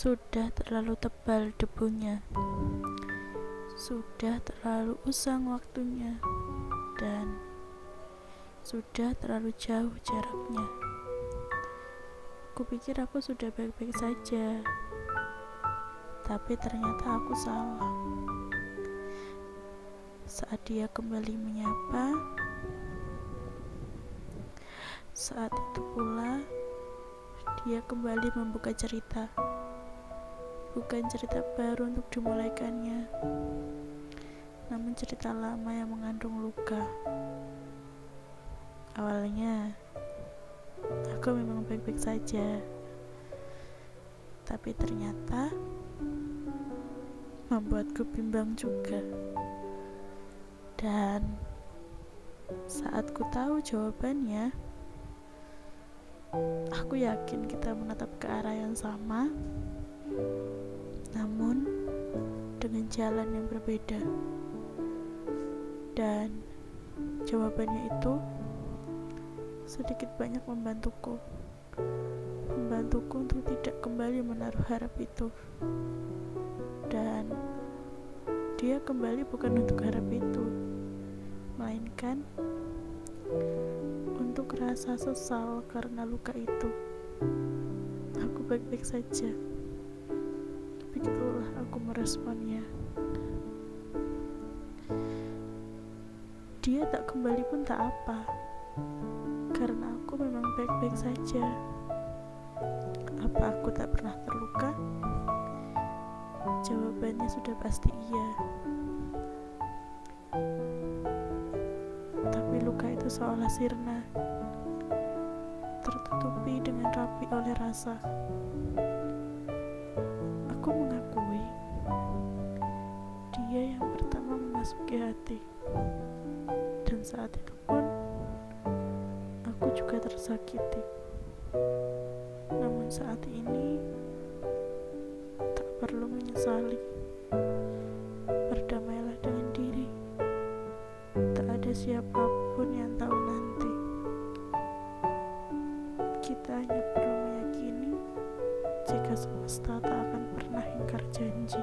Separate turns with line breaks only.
Sudah terlalu tebal debunya, sudah terlalu usang waktunya, dan sudah terlalu jauh jaraknya. Kupikir aku sudah baik-baik saja, tapi ternyata aku salah. Saat dia kembali menyapa, saat itu pula dia kembali membuka cerita bukan cerita baru untuk dimulaikannya, namun cerita lama yang mengandung luka. Awalnya, aku memang baik-baik saja, tapi ternyata membuatku bimbang juga. Dan saat ku tahu jawabannya, aku yakin kita menatap ke arah yang sama namun dengan jalan yang berbeda. Dan jawabannya itu sedikit banyak membantuku. Membantuku untuk tidak kembali menaruh harap itu. Dan dia kembali bukan untuk harap itu, melainkan untuk rasa sesal karena luka itu. Aku baik-baik saja. Begitulah aku meresponnya. Dia tak kembali pun tak apa, karena aku memang baik-baik saja. Apa aku tak pernah terluka? Jawabannya sudah pasti iya. Tapi luka itu seolah sirna, tertutupi dengan rapi oleh rasa. Memasuki hati, dan saat itu pun aku juga tersakiti. Namun saat ini tak perlu menyesali. Berdamailah dengan diri. Tak ada siapa pun yang tahu nanti. Kita hanya perlu meyakini jika semesta tak akan pernah ingkar janji.